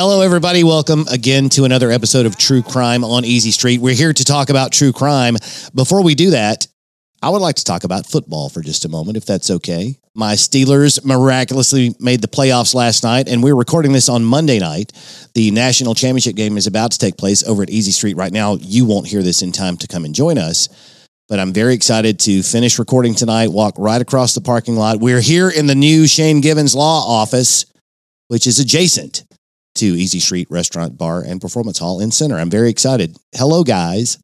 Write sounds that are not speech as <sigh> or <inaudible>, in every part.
Hello, everybody. Welcome again to another episode of True Crime on Easy Street. We're here to talk about true crime. Before we do that, I would like to talk about football for just a moment, if that's okay. My Steelers miraculously made the playoffs last night, and we're recording this on Monday night. The national championship game is about to take place over at Easy Street right now. You won't hear this in time to come and join us, but I'm very excited to finish recording tonight, walk right across the parking lot. We're here in the new Shane Givens Law Office, which is adjacent to Easy Street Restaurant, Bar, and Performance Hall in Centre. I'm very excited. Hello, guys.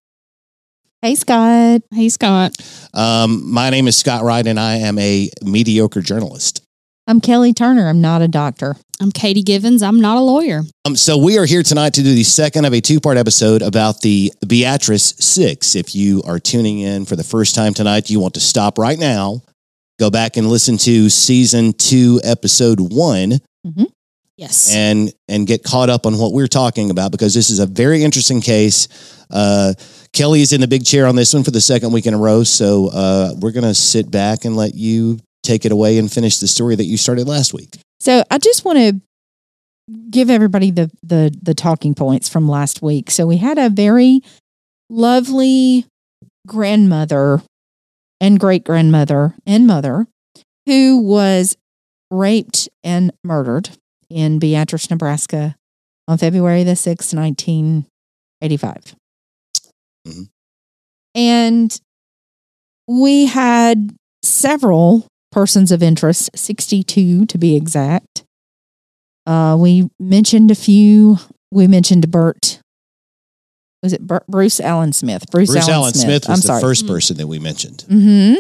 Hey, Scott. Hey, Scott. Um, my name is Scott Wright, and I am a mediocre journalist. I'm Kelly Turner. I'm not a doctor. I'm Katie Givens. I'm not a lawyer. Um, so we are here tonight to do the second of a two-part episode about the Beatrice Six. If you are tuning in for the first time tonight, you want to stop right now, go back and listen to season two, episode one, Yes. and and get caught up on what we're talking about because this is a very interesting case. Uh, Kelly is in the big chair on this one for the second week in a row, so uh, we're going to sit back and let you take it away and finish the story that you started last week. So I just want to give everybody the the the talking points from last week. So we had a very lovely grandmother and great grandmother and mother who was raped and murdered in Beatrice, Nebraska on February the 6th, 1985. Mhm. And we had several persons of interest, 62 to be exact. Uh, we mentioned a few. We mentioned Bert. Was it Bert, Bruce Allen Smith? Bruce, Bruce Allen Smith, was I'm the sorry. first person that we mentioned. hmm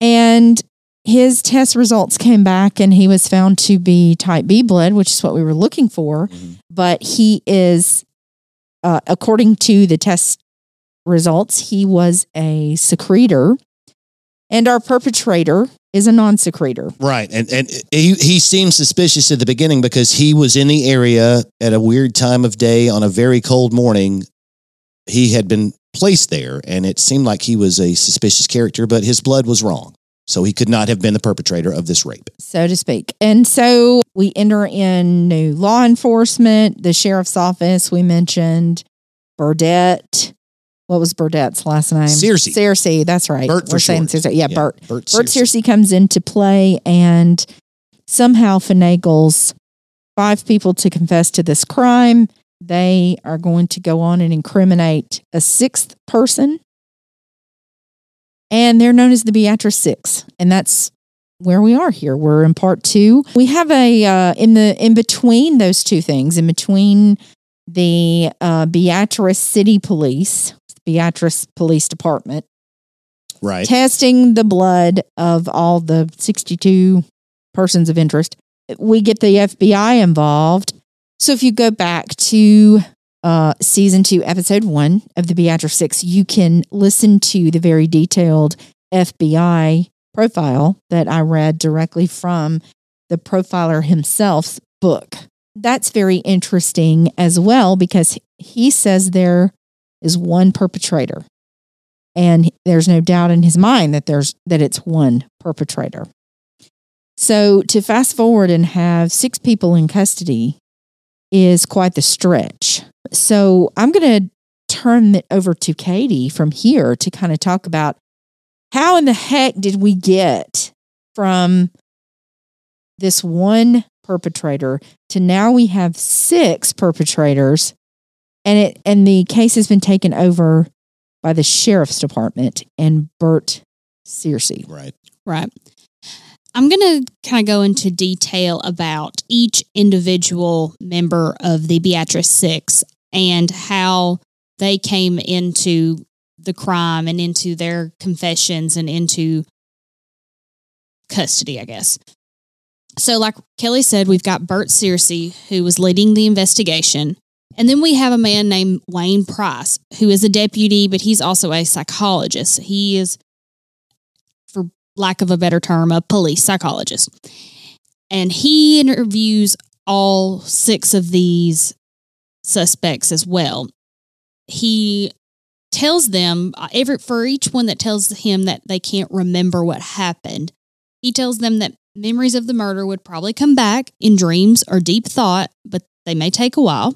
And his test results came back, and he was found to be type B blood, which is what we were looking for. Mhm. But he is, uh, according to the test results, he was a secretor, and our perpetrator is a non-secretor. Right, and and he he seemed suspicious at the beginning because he was in the area at a weird time of day on a very cold morning. He had been placed there, and it seemed like he was a suspicious character, but his blood was wrong, so he could not have been the perpetrator of this rape. so to speak. And so we enter in new law enforcement, the sheriff's office. We mentioned Burdette. What was Burdette's last name? Searcey. Searcey. That's right. Bert for We're saying short. Searcey. Yeah, Bert. Bert, Bert Searcey. Searcey comes into play and somehow finagles five people to confess to this crime. They are going to go on and incriminate a sixth person. And they're known as the Beatrice Six. And that's where we are here. We're in part two. We have a uh, in the in between those two things, in between the uh, Beatrice City Police, Beatrice Police Department, right? testing the blood of all the 62 persons of interest. We get the FBI involved. So if you go back to uh, season two, episode one of the Beatrice Six, you can listen to the very detailed FBI profile that I read directly from the profiler himself's book. That's very interesting as well because he says there is one perpetrator and there's no doubt in his mind that there's that it's one perpetrator. So to fast forward and have six people in custody is quite the stretch. So I'm going to turn it over to Katie from here to kind of talk about how in the heck did we get from this one perpetrator to now we have six perpetrators and it and the case has been taken over by the sheriff's department and Bert Searcey. Right. Right. I'm going to kind of go into detail about each individual member of the Beatrice Six and how they came into the crime and into their confessions and into custody, I guess. So, like Kelly said, we've got Bert Searcey, who was leading the investigation. And then we have a man named Wayne Price, who is a deputy, but he's also a psychologist. He is, for lack of a better term, a police psychologist. And he interviews all six of these suspects as well. He tells them every for each one that tells him that they can't remember what happened. He tells them that memories of the murder would probably come back in dreams or deep thought, but they may take a while.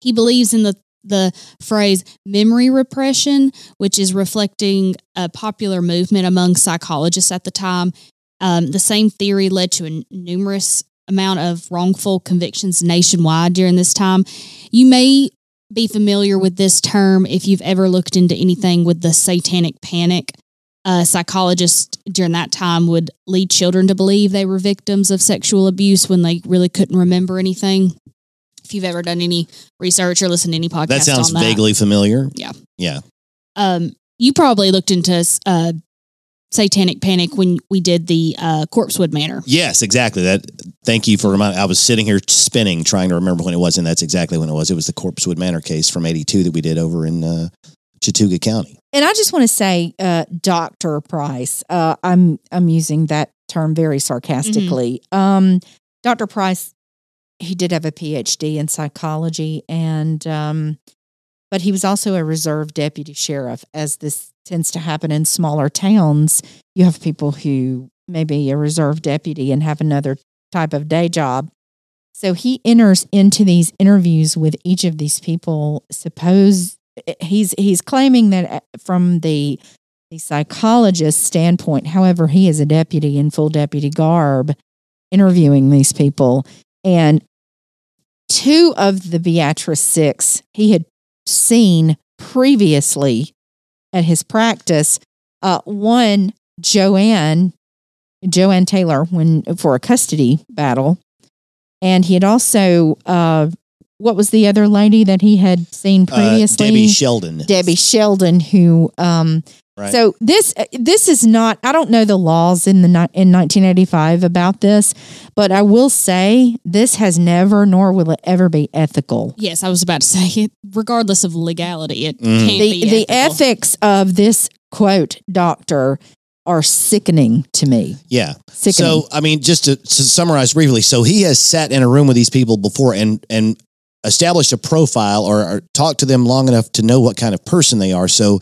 He believes in the the phrase memory repression, which is reflecting a popular movement among psychologists at the time. Um, the same theory led to numerous amount of wrongful convictions nationwide during this time. You may be familiar with this term if you've ever looked into anything with the satanic panic. Uh, psychologists during that time would lead children to believe they were victims of sexual abuse when they really couldn't remember anything. If you've ever done any research or listened to any podcast, That sounds that. vaguely familiar. Yeah. Yeah. Um, you probably looked into uh, satanic panic when we did the uh, Corpsewood Manor. Yes, exactly. That. Thank you for reminding. I was sitting here spinning, trying to remember when it was, and that's exactly when it was. It was the Corpsewood Manor case from '82 that we did over in uh, Chattooga County. And I just want to say, uh, Doctor Price. Uh, I'm I'm using that term very sarcastically. Um, Doctor Price, he did have a PhD in psychology, and um, but he was also a reserve deputy sheriff. As this tends to happen in smaller towns, you have people who may be a reserve deputy and have another type of day job. So he enters into these interviews with each of these people. Suppose he's he's claiming that uh, from the the psychologist standpoint, however, he is a deputy in full deputy garb interviewing these people. And two of the Beatrice Six he had seen previously at his practice. Uh, one, Joanne, Joanne Taylor, when for a custody battle. And he had also, uh, what was the other lady that he had seen Uh, previously? Debbie Shelden. Debbie Shelden, who um, Right. so this uh, this is not I don't know the laws in the in 1985 about this, but I will say this has never nor will it ever be ethical. Yes, I was about to <laughs> say it. Regardless of legality, it Mm. can't The be the ethical. ethics of this quote doctor are sickening to me. yeah. Sickening. So, I mean, just to, to summarize briefly, so he has sat in a room with these people before and and established a profile or, or talked to them long enough to know what kind of person they are. So,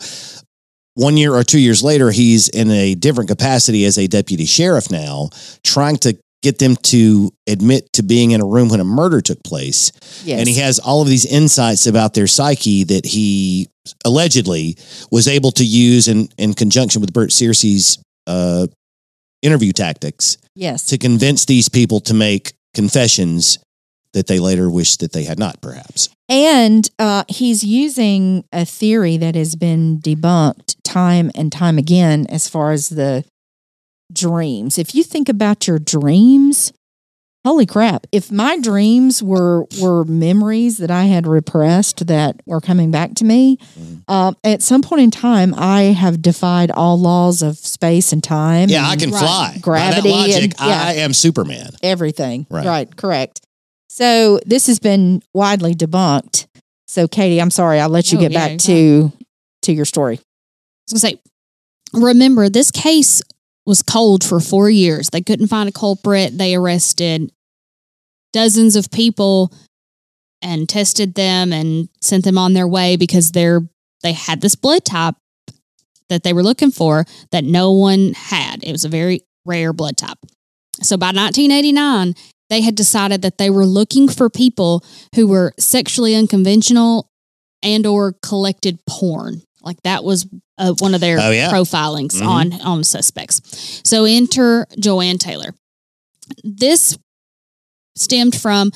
one year or two years later, he's in a different capacity as a deputy sheriff now, trying to get them to admit to being in a room when a murder took place. yes. And he has all of these insights about their psyche that he allegedly was able to use in, in conjunction with Bert Searcey's uh, interview tactics yes. to convince these people to make confessions that they later wish that they had not, perhaps. And uh, he's using a theory that has been debunked time and time again as far as the dreams. If you think about your dreams, holy crap! If my dreams were were memories that I had repressed that were coming back to me, Mhm. uh, at some point in time, I have defied all laws of space and time. Yeah, I can Right. fly. Gravity logic, and- yeah. I am Superman. everything. Right. right, correct. So this has been widely debunked. So Katie, I'm sorry, I'll let you Oh, get yeah, back to to your story. I was gonna say, remember this case was cold for four years. They couldn't find a culprit. They arrested dozens of people and tested them and sent them on their way because they're they had this blood type that they were looking for that no one had. It was a very rare blood type. So by 1989, they had decided that they were looking for people who were sexually unconventional and or collected porn. Like that was uh, one of their Oh, yeah. profilings Mhm. on on suspects. So enter Joanne Taylor. This stemmed from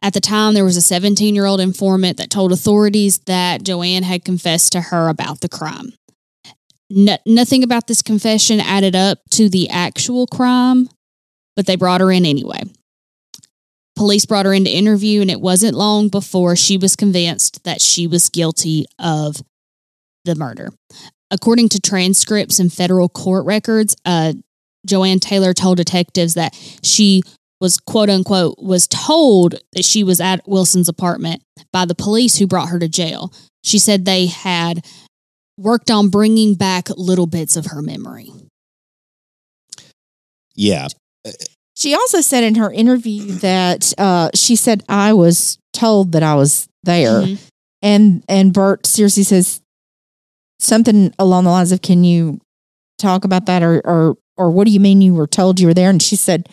at the time there was a 17 year old informant that told authorities that Joanne had confessed to her about the crime. No, nothing about this confession added up to the actual crime, but they brought her in anyway. Police brought her in to interview, and it wasn't long before she was convinced that she was guilty of the murder. According to transcripts and federal court records, uh, Joanne Taylor told detectives that she was quote unquote was told that she was at Wilson's apartment by the police who brought her to jail. She said they had worked on bringing back little bits of her memory. Yeah. She also said in her interview that uh, she said I was told that I was there, Mhm. and and Bert Searcey says something along the lines of, "Can you talk about that, or or or what do you mean you were told you were there?" And she said,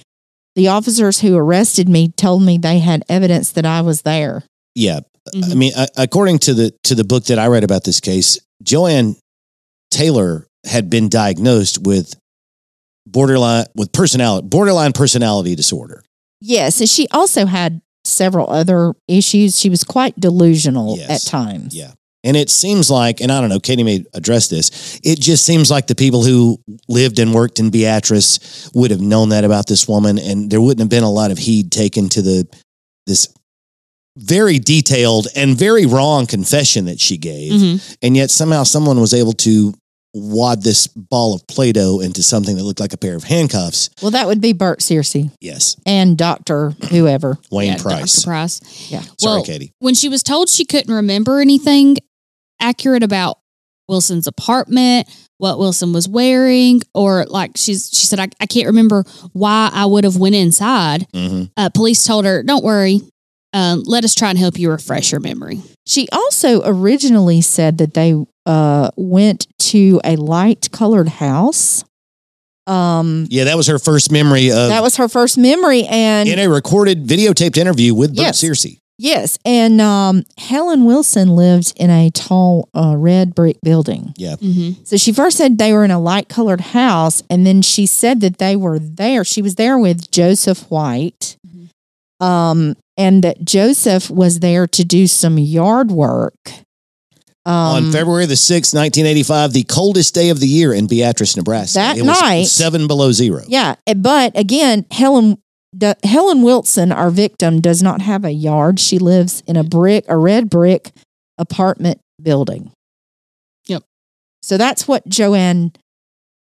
"The officers who arrested me told me they had evidence that I was there." Yeah. I Mhm. mean, uh, according to the to the book that I read about this case, Joanne Taylor had been diagnosed with borderline with personality borderline personality disorder. Yes, and she also had several other issues. She was quite delusional Yes. at times. Yeah. And it seems like, and I don't know, Katie may address this. It just seems like the people who lived and worked in Beatrice would have known that about this woman, and there wouldn't have been a lot of heed taken to the this very detailed and very wrong confession that she gave. Mhm. And yet somehow someone was able to wad this ball of Play-Doh into something that looked like a pair of handcuffs. Well, that would be Bert Searcey Yes. and Doctor <clears throat> whoever. Wayne Yeah, Price. Dr. Price. Yeah. Sorry, Well, Katie. when she was told she couldn't remember anything accurate about Wilson's apartment, what Wilson was wearing, or like she's she said, I, I can't remember why I would have went inside. hmm Uh, police told her, "Don't worry, um, let us try and help you refresh your memory." She also originally said that they uh, went to a light colored house. Um, Yeah, that was her first memory of that was her first memory, and in a recorded videotaped interview with Bert Yes. Searcey. yes, and um, Helen Wilson lived in a tall uh, red brick building. Mm-hmm. So she first said they were in a light colored house, and then she said that they were there. She was there with Joseph White. Um, and that Joseph was there to do some yard work. Um, On February the 6th, 1985, the coldest day of the year in Beatrice, Nebraska. That it was night- seven below zero. Yeah, eh, but again, Helen D- Helen Wilson, our victim, does not have a yard. She lives in a brick, a red brick apartment building. Yep. So that's what Joanne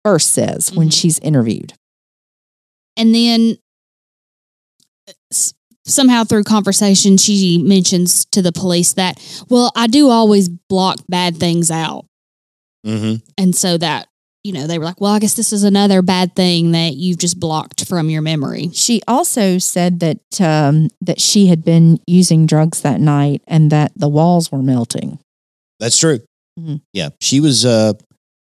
first says when Mhm. she's interviewed. And then s- somehow through conversation, she mentions to the police that, "Well, I do always block bad things out." hmm And so that, you know, they were like, well, I guess this is another bad thing that you've just blocked from your memory. She also said that um, that she had been using drugs that night and that the walls were melting. That's true. Mhm. Yeah, she was uh,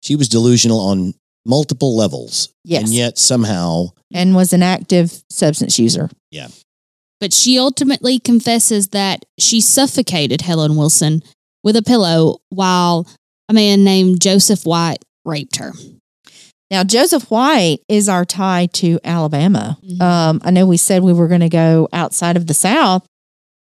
she was delusional on multiple levels, Yes, and yet somehow, and was an active substance user. But she ultimately confesses that she suffocated Helen Wilson with a pillow while a man named Joseph White raped her. Now, Joseph White is our tie to Alabama. Mhm. Um, I know we said we were going to go outside of the South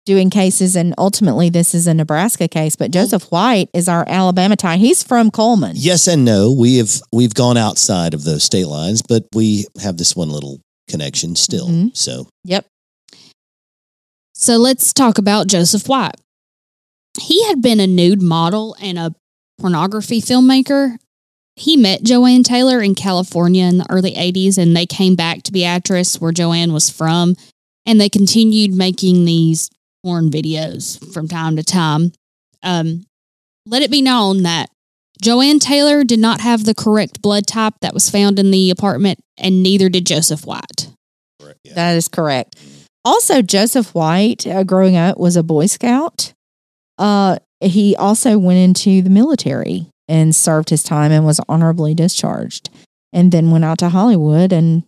doing cases, and ultimately this is a Nebraska case, but Joseph White is our Alabama tie. He's from Coleman. yes and no. We have we've gone outside of those state lines, but we have this one little connection still. Mhm. So Yep. So let's talk about Joseph White. He had been a nude model and a pornography filmmaker. He met Joanne Taylor in California in the early 80s and they came back to Beatrice, where Joanne was from, and they continued making these porn videos from time to time. Um, let it be known that Joanne Taylor did not have the correct blood type that was found in the apartment, and neither did Joseph White. yeah. That is correct. Also, Joseph White, uh, growing up, was a Boy Scout. Uh, he also went into the military and served his time and was honorably discharged, and then went out to Hollywood and,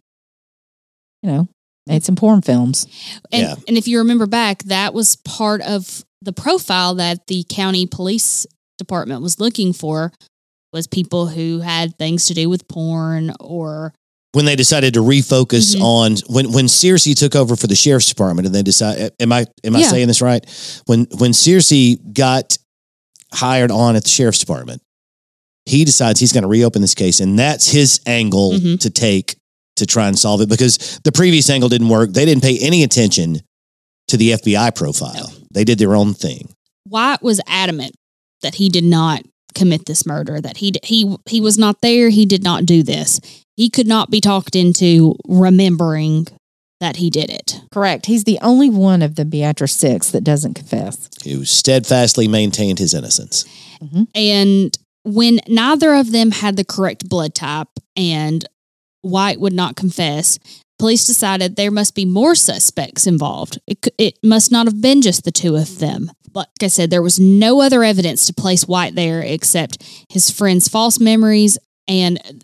you know, made some porn films. And, Yeah. and if you remember back, that was part of the profile that the county police department was looking for was people who had things to do with porn or when they decided to refocus Mhm. on when when Searcey took over for the sheriff's department and they decided am I am I Yeah. saying this right? When when Searcey got hired on at the sheriff's department, he decides he's going to reopen this case and that's his angle Mhm. to take to try and solve it because the previous angle didn't work. They didn't pay any attention to the FBI profile. They did their own thing. White was adamant that he did not commit this murder. That he he he was not there. He did not do this. He could not be talked into remembering that he did it. Correct. He's the only one of the Beatrice Six that doesn't confess. Who steadfastly maintained his innocence. Mm-hmm. And when neither of them had the correct blood type and White would not confess, police decided there must be more suspects involved. It, it must not have been just the two of them. Like I said, there was no other evidence to place White there except his friend's false memories and,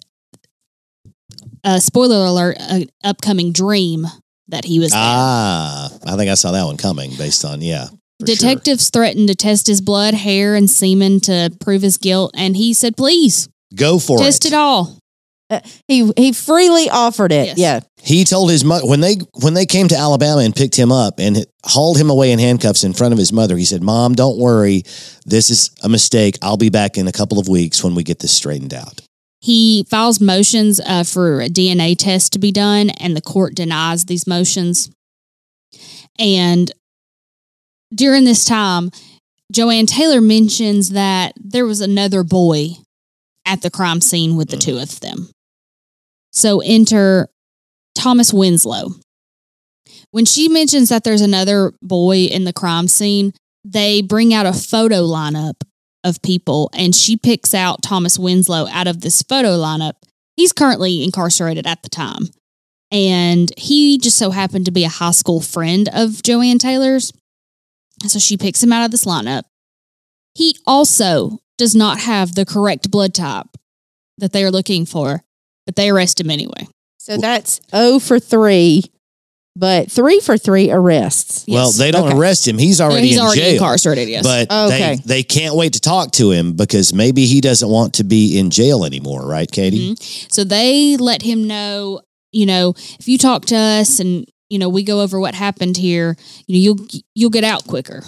uh, spoiler alert, an upcoming dream that he was there. Ah, I think I saw that one coming based on, yeah. for sure. Detectives threatened to test his blood, hair, and semen to prove his guilt, and he said, "Please Go for test it. Test it all." He he freely offered it. Yes. Yeah. He told his mother when they when they came to Alabama and picked him up and hauled him away in handcuffs in front of his mother. He said, "Mom, don't worry. This is a mistake. I'll be back in a couple of weeks when we get this straightened out." He files motions uh, for a DNA test to be done, and the court denies these motions. And during this time, Joanne Taylor mentions that there was another boy at the crime scene with the Mm. two of them. So enter Thomas Winslow. When she mentions that there's another boy in the crime scene, they bring out a photo lineup of people and she picks out Thomas Winslow out of this photo lineup. He's currently incarcerated at the time. And he just so happened to be a high school friend of Joanne Taylor's. So she picks him out of this lineup. He also does not have the correct blood type that they are looking for, but they arrest him anyway. So that's O for three, but three for three arrests. Well, they don't Okay. arrest him. He's already He's in already jail. incarcerated, yes. But Okay. they they can't wait to talk to him because maybe he doesn't want to be in jail anymore, right, Katie? Mhm. So they let him know, you know, if you talk to us and you know we go over what happened here, you know, you'll you'll get out quicker.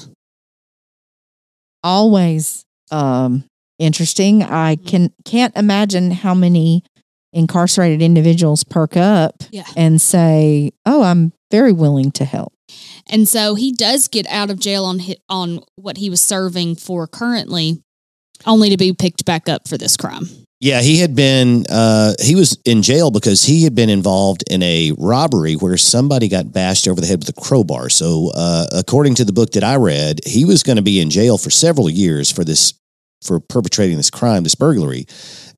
Always um, interesting. I Mm-hmm. can can't imagine how many incarcerated individuals perk up Yeah. and say, "Oh, I'm very willing to help." And so he does get out of jail on hi- on what he was serving for currently, only to be picked back up for this crime. Yeah, he had been uh, he was in jail because he had been involved in a robbery where somebody got bashed over the head with a crowbar. So, uh, according to the book that I read, he was going to be in jail for several years for this for perpetrating this crime, this burglary.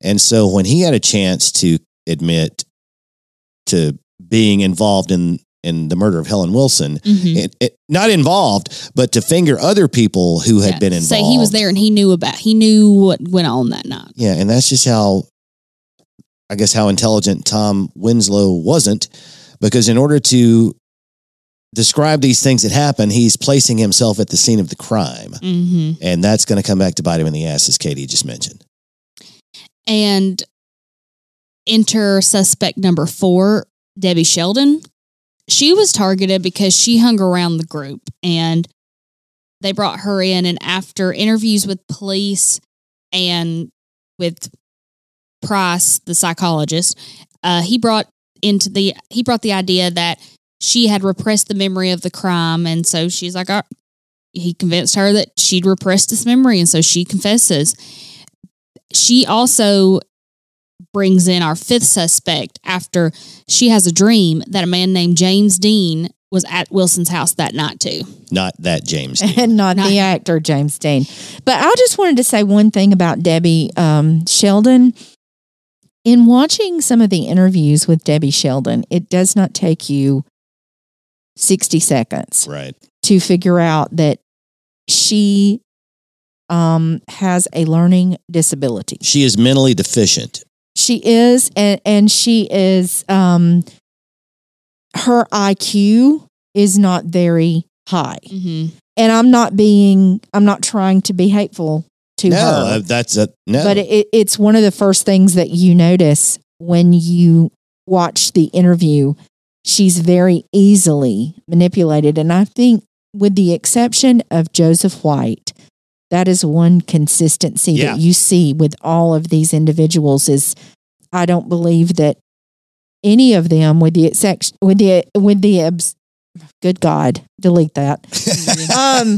And so, when he had a chance to admit to being involved in in the murder of Helen Wilson, Mhm. it, it, not involved, but to finger other people who had Yeah. been involved. Say he was there and he knew about he knew what went on that night. Yeah, and that's just how I guess how intelligent Tom Winslow wasn't, because in order to describe these things that happen, he's placing himself at the scene of the crime. hmm And that's going to come back to bite him in the ass, as Katie just mentioned. And enter suspect number four, Debbie Shelden. She was targeted because she hung around the group and they brought her in. And after interviews with police and with Price, the psychologist, uh, he brought into the he brought the idea that she had repressed the memory of the crime, and so she's like, "Uh," he convinced her that she'd repressed this memory, and so she confesses. She also brings in our fifth suspect after she has a dream that a man named James Dean was at Wilson's house that night too. Not that James. <laughs> Dean. and not, Not- the actor James Dean. But I just wanted to say one thing about Debbie um, Shelden. In watching some of the interviews with Debbie Shelden, it does not take you 60 seconds right. to figure out that she um, has a learning disability. She is mentally deficient. She is, and, and she is, um, her IQ is not very high. Mm-hmm. And I'm not being, I'm not trying to be hateful to no, her. uh, that's a no. But it, it's one of the first things that you notice when you watch the interview. She's very easily manipulated. And I think, with the exception of Joseph White, that is one consistency Yeah. that you see with all of these individuals is I don't believe that any of them with the exception with the with the good God, delete that. <laughs> Um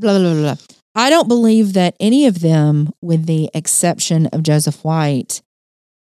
blah blah blah. blah. I don't believe that any of them, with the exception of Joseph White,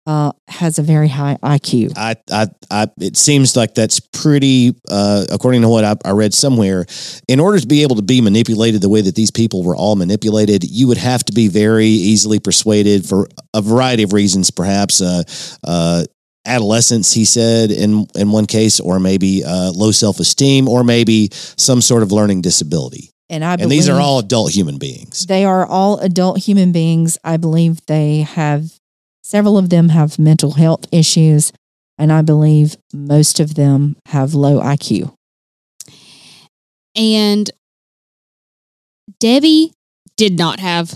uh, has a very high IQ. I, I, I, it seems like that's pretty, uh, according to what I, I read somewhere. In order to be able to be manipulated the way that these people were all manipulated, you would have to be very easily persuaded for a variety of reasons, perhaps. Uh, uh, adolescence, he said in in one case, or maybe uh, low self esteem, or maybe some sort of learning disability. And I And these are all adult human beings. they are all adult human beings. I believe they have several of them have mental health issues, and I believe most of them have low IQ. And Debbie did not have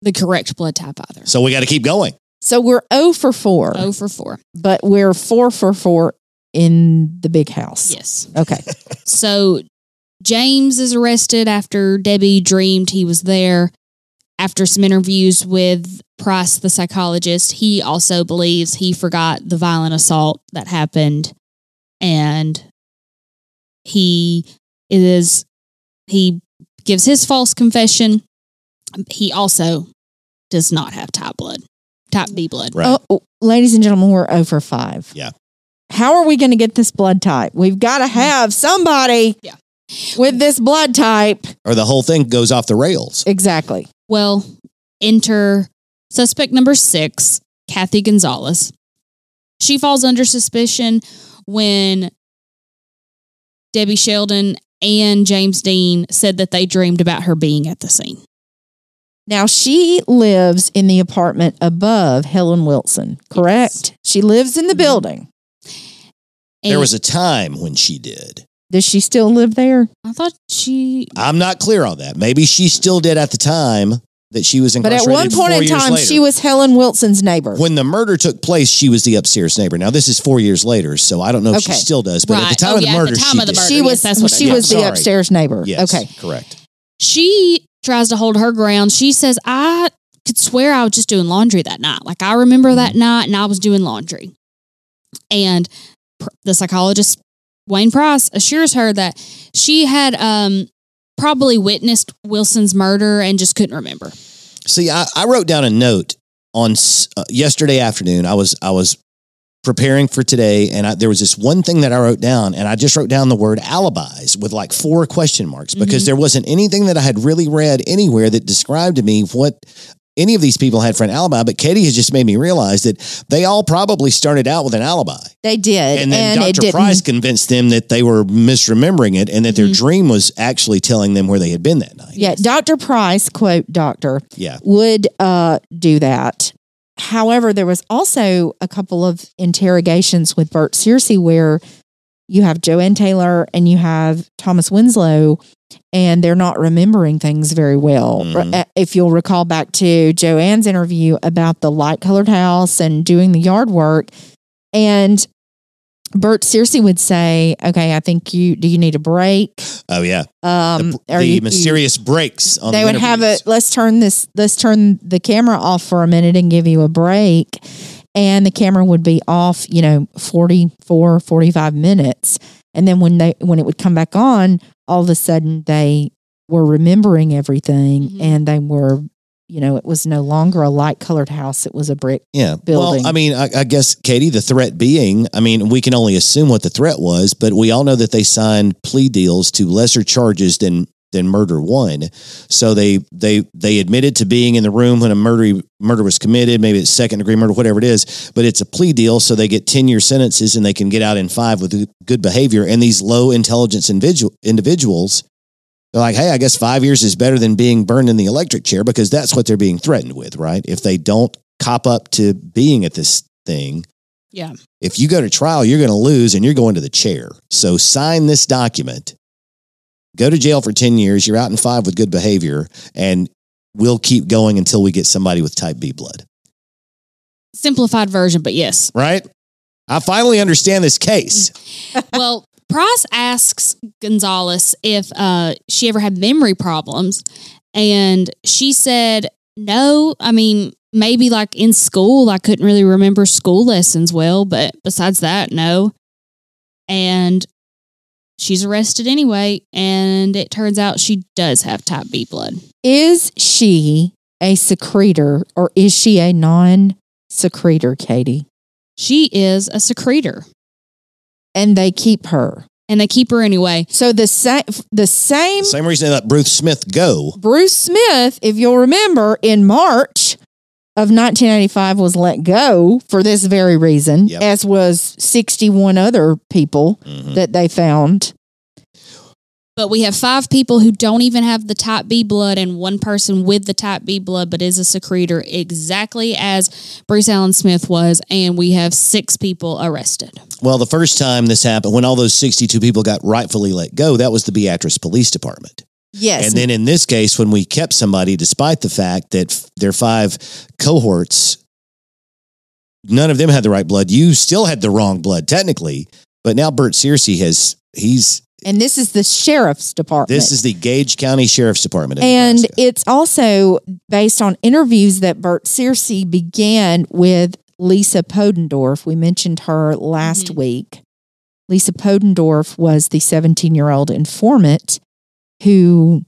the correct blood type either. So we got to keep going. So we're 0 for 4, Oh for four. but we're 4 for 4 in the big house. Yes. Okay. <laughs> So James is arrested after Debbie dreamed he was there. After some interviews with Price, the psychologist, he also believes he forgot the violent assault that happened. And he is, he gives his false confession. He also does not have type blood, type B blood. Right. Oh, oh ladies and gentlemen, we're 0 for 5. Yeah. How are we going to get this blood type? We've got to mm-hmm. have somebody Yeah. with this blood type. Or the whole thing goes off the rails. Exactly. Well, enter suspect number six, Kathy Gonzalez. She falls under suspicion when Debbie Shelden and James Dean said that they dreamed about her being at the scene. Now, she lives in the apartment above Helen Wilson, correct? She lives in the Mhm. building. There was a time when she did. Does she still live there? I thought she I'm not clear on that. Maybe she still did at the time that she was But at incarcerated. point in time, later. she was Helen Wilson's neighbor. When the murder took place, she was the upstairs neighbor. Now this is four years later, so I don't know if Okay. she still does. But at the Right. time Oh, of the yeah, at the murder, time she of the did. murder. she yes, was that's what it she is. was the Sorry. upstairs neighbor. Yes, Okay. correct. she tries to hold her ground. She says, I could swear I was just doing laundry that night. Like I remember that mm-hmm. night and I was doing laundry. And pr- the psychologist, Wayne Price, assures her that she had um, probably witnessed Wilson's murder and just couldn't remember. See, I, I wrote down a note on uh, yesterday afternoon. I was I was preparing for today, and I, there was this one thing that I wrote down, and I just wrote down the word alibis with like four question marks because Mhm. there wasn't anything that I had really read anywhere that described to me what any of these people had for an alibi. But Katie has just made me realize that they all probably started out with an alibi, They did. and then it Dr. Price convinced them that they were misremembering it, and that their Mhm. dream was actually telling them where they had been that night. yeah, Dr. Price, quote, doctor, Yeah. would uh, do that. However, there was also a couple of interrogations with Bert Searcey where you have Joanne Taylor and you have Thomas Winslow, and they're not remembering things very well. Mhm. Uh, If you'll recall back to Joanne's interview about the light colored house and doing the yard work, and Bert Searcey would say, "Okay, I think you do. You need a break. Oh yeah. Um, the, the you- you- mysterious breaks on they the would have interviews. it let's turn this let's turn the camera off for a minute and give you a break and the camera would be off you know 44 45 minutes and then when they when it would come back on all of a sudden they were remembering everything Mhm. and they were you know it was no longer a light colored house it was a brick Yeah. building. Well, I mean, I, I guess, Katie, the threat being, I mean, we can only assume what the threat was, but we all know that they signed plea deals to lesser charges than than murder one. So they they they admitted to being in the room when a murder murder was committed, maybe it's second degree murder, whatever it is, but it's a plea deal, so they get 10 year sentences and they can get out in five with good behavior. And these low intelligence individual individuals they're like, hey, I guess five years is better than being burned in the electric chair because that's what they're being threatened with, right? If they don't cop up to being at this thing, Yeah. if you go to trial, you're going to lose and you're going to the chair. So sign this document, go to jail for 10 years, you're out in five with good behavior, and we'll keep going until we get somebody with type B blood, Simplified version, but yes. right? I finally understand this case. <laughs> well, Price asks Gonzalez if uh, she ever had memory problems, and she said no. I mean, maybe like in school, I couldn't really remember school lessons well, but besides that, no. And she's arrested anyway, and it turns out she does have type B blood. Is she a secretor or is she a non secretor, Katie? She is a secretor, And they keep her. and they keep her anyway. So the same the same Same reason they let Bruce Smith go. Bruce Smith, if you'll remember, in March of 1985 was let go for this very reason, Yep. as was 61 other people Mhm. that they found. But we have five people who don't even have the type B blood, and one person with the type B blood, but is a secretor, exactly as Bruce Allen Smith was. And we have six people arrested. Well, the first time this happened, when all those 62 people got rightfully let go, that was the Beatrice Police Department. Yes. And then in this case, when we kept somebody, despite the fact that f- their five cohorts, none of them had the right blood, you still had the wrong blood, technically. But now Bert Searcey has, he's, and this is the sheriff's department. this is the Gage County Sheriff's Department. and Nebraska. it's also based on interviews that Bert Searcey began with Lisa Podendorf. We mentioned her last Mhm. week. Lisa Podendorf was the 17 year old informant who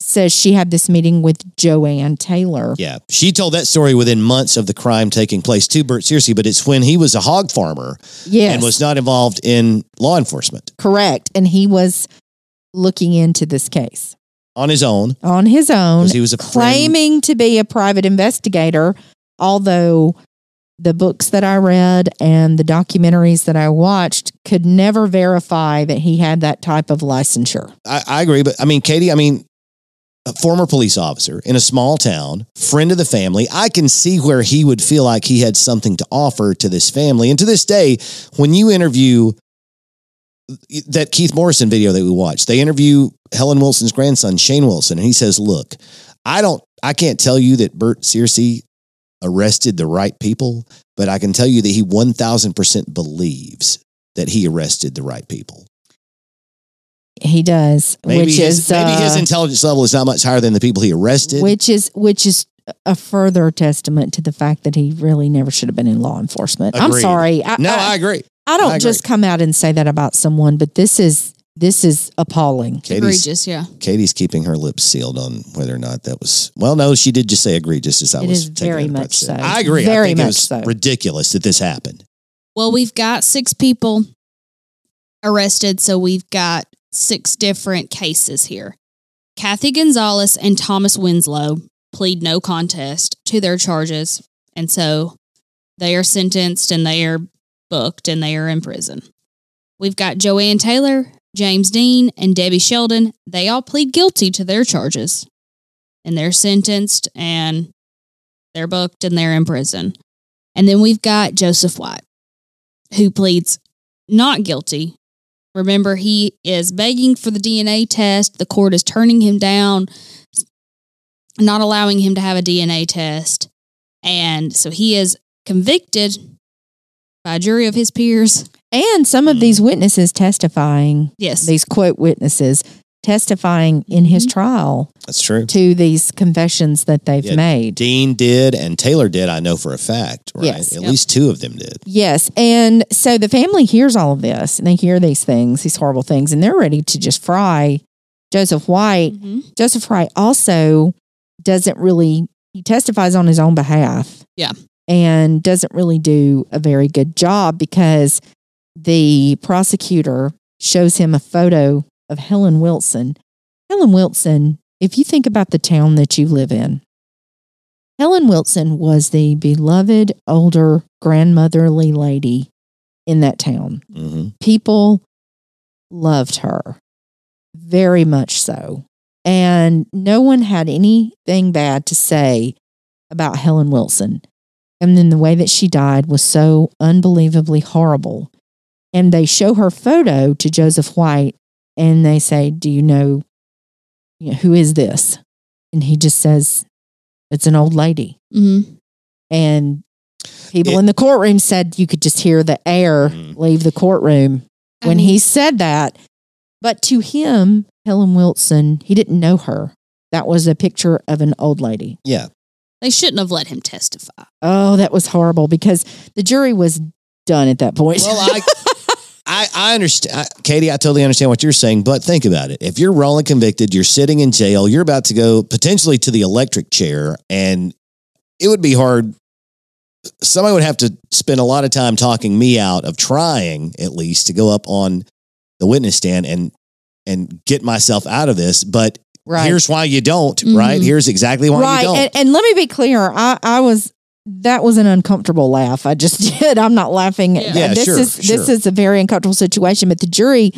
says she had this meeting with Joanne Taylor. yeah, she told that story within months of the crime taking place to Bert Searcey, but it's when he was a hog farmer Yes. and was not involved in law enforcement correct. And he was looking into this case on his own. on his own. Because he was a friend- claiming to be a private investigator, although the books that I read and the documentaries that I watched could never verify that he had that type of licensure. I, I agree, but I mean, Katie, I mean, a former police officer in a small town, friend of the family. I can see where he would feel like he had something to offer to this family. And to this day, when you interview that Keith Morrison video that we watched, they interview Helen Wilson's grandson, Shane Wilson, and he says, Look, I don't, I can't tell you that Bert Searcey arrested the right people, but I can tell you that he 1000% believes that he arrested the right people. He does, Maybe, which his, is maybe his uh, intelligence level is not much higher than the people he arrested. which is which is a further testament to the fact that he really never should have been in law enforcement. I'm sorry. I, no, I, I agree. I don't I agree. just come out and say that about someone, but this is this is appalling. Katie's, Egregious, yeah. Katie's keeping her lips sealed on whether or not that was. Well, no, she did just say egregious. As I It was is taking very it much so. I agree. I Very think it much was so. ridiculous that this happened. Well, we've got six people arrested, so we've got six different cases here. Kathy Gonzalez and Thomas Winslow plead no contest to their charges, and so they are sentenced and they are booked and they are in prison. We've got Joanne Taylor, James Dean, and Debbie Shelden. They all plead guilty to their charges, and they're sentenced and they're booked and they're in prison. And then we've got Joseph White who pleads not guilty. Remember, he is begging for the DNA test. The court is turning him down, not allowing him to have a DNA test. And so he is convicted by a jury of his peers. And some of Mm. these witnesses testifying, Yes. these quote witnesses testifying in his Mhm. trial That's true. to these confessions that they've Yeah, made. Dean did and Taylor did. I know for a fact. Right? Yes. At Yep. least two of them did. Yes. And so the family hears all of this and they hear these things, these horrible things, and they're ready to just fry Joseph White. Mhm. Joseph White also doesn't really, he testifies on his own behalf. Yeah. And doesn't really do a very good job because the prosecutor shows him a photo of Helen Wilson. Helen Wilson, if you think about the town that you live in, Helen Wilson was the beloved older grandmotherly lady in that town. hmm People loved her very much so. And no one had anything bad to say about Helen Wilson. And then the way that she died was so unbelievably horrible. And they show her photo to Joseph White and they say, Do you know, you know who is this? And he just says, It's an old lady. Mhm. And people It- in the courtroom said you could just hear the air Mhm. leave the courtroom I when mean- he said that. But to him, Helen Wilson, he didn't know her. That was a picture of an old lady. Yeah. They shouldn't have let him testify. Oh, that was horrible because the jury was done at that point. Well, I, <laughs> I, I understand, Katie. I totally understand what you're saying, but think about it. If you're wrongly convicted, you're sitting in jail, you're about to go potentially to the electric chair, and it would be hard. Somebody would have to spend a lot of time talking me out of trying, at least, to go up on the witness stand and and get myself out of this. But Right. here's why you don't. Mhm. Right? Here's exactly why right. you don't. And, and let me be clear. I, I was that was an uncomfortable laugh. I just <laughs> did. I'm not laughing. Yeah. Yeah, this sure, is this is a very uncomfortable situation. But the jury,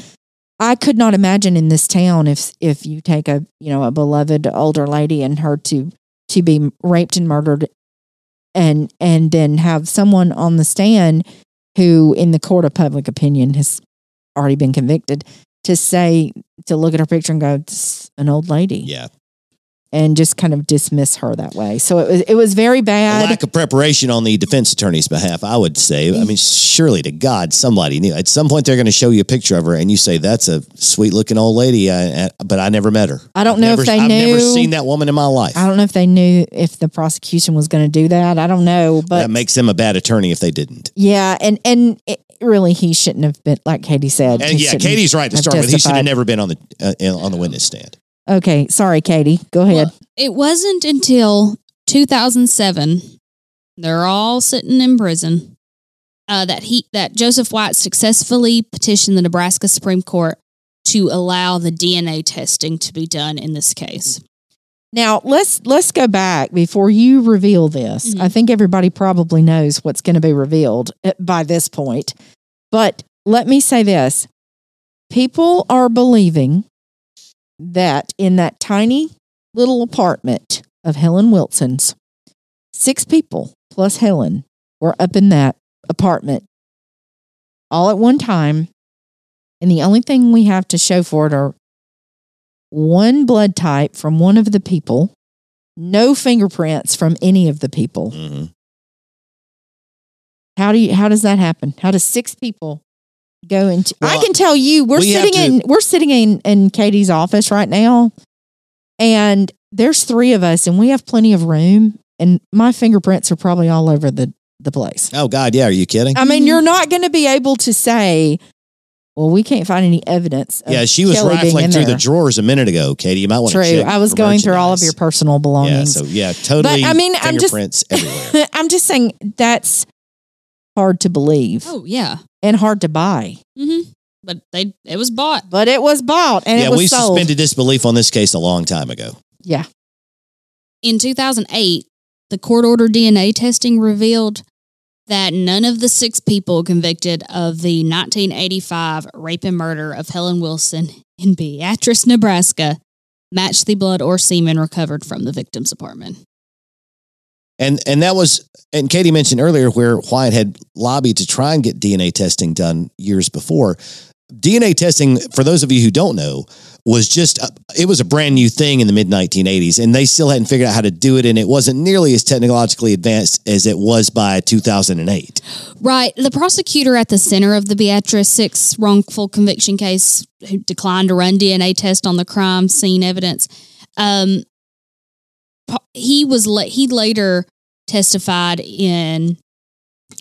I could not imagine in this town if if you take a you know a beloved older lady and her to to be raped and murdered, and and then have someone on the stand who, in the court of public opinion, has already been convicted to say to look at her picture and go, "This an old lady yeah. And just kind of dismiss her that way. So it was it was very A bad. lack of preparation on the defense attorney's behalf, I would say. I mean, surely to God, somebody knew. At some point, they're going to show you a picture of her, and you say, "That's a sweet looking old lady," I, I- but I never met her. I don't I've know never, if they I've knew. never seen that woman in my life. I don't know if they knew if the prosecution was going to do that. I don't know, but that makes them a bad attorney if they didn't. yeah, and and it, really, he shouldn't have been like Katie said. And yeah, Katie's right to start with. He should have never been on the uh, on the witness stand. Okay, sorry, Katie. Go ahead. Well, it wasn't until 2007, they're all sitting in prison, uh, that he that Joseph White successfully petitioned the Nebraska Supreme Court to allow the DNA testing to be done in this case. Now let's let's go back before you reveal this. Mhm. I think everybody probably knows what's going to be revealed uh, by this point. But let me say this. People are believing that in that tiny little apartment of Helen Wilson's, six people plus Helen were up in that apartment all at one time. And the only thing we have to show for it are one blood type from one of the people, no fingerprints from any of the people. hmm How do you how does that happen? How does six people go into I can tell you we're we sitting to- in we're sitting in in Katie's office right now and there's three of us and we have plenty of room and my fingerprints are probably all over the the place. Oh God, yeah. Are you kidding? I mean, you're not going to be able to say well, we can't find any evidence. of yeah, she was Kelly rifling through there. the drawers a minute ago, Katie. You might want True. to check. I was going through all of your personal Yeah, belongings. so yeah, totally. But, I mean, I'm just- fingerprints everywhere. <laughs> I'm just saying that's hard to believe Oh yeah, and hard to buy. hmm but they it was bought. But it was bought and yeah, it was we sold. suspended disbelief on this case a long time ago. Yeah. In 2008, the court order DNA testing revealed that none of the six people convicted of the 1985 rape and murder of Helen Wilson in Beatrice, Nebraska, matched the blood or semen recovered from the victim's apartment. And and that was and Katie mentioned earlier where White had lobbied to try and get DNA testing done years before. DNA testing, for those of you who don't know, was just a, it was a brand new thing in the mid 1980s, and they still hadn't figured out how to do it, and it wasn't nearly as technologically advanced as it was by 2008. Right. The prosecutor at the center of the Beatrice Six wrongful conviction case, who declined to run DNA test on the crime scene evidence, um, he was he later testified in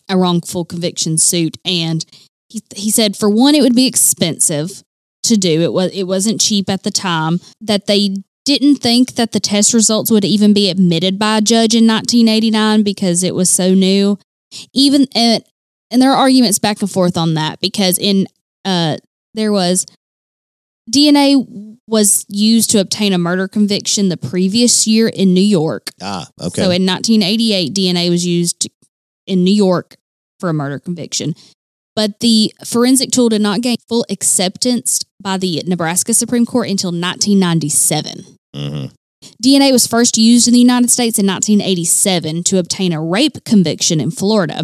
a wrongful conviction suit, and he he said for one, it would be expensive to do. It was it wasn't cheap at the time. That they didn't think that the test results would even be admitted by a judge in 1989 because it was so new even and, and there are arguments back and forth on that because in uh there was DNA was used to obtain a murder conviction the previous year in New York. Ah, okay. So in 1988 DNA was used in New York for a murder conviction. But the forensic tool did not gain full acceptance by the Nebraska Supreme Court until 1997. hmm DNA was first used in the United States in 1987 to obtain a rape conviction in Florida.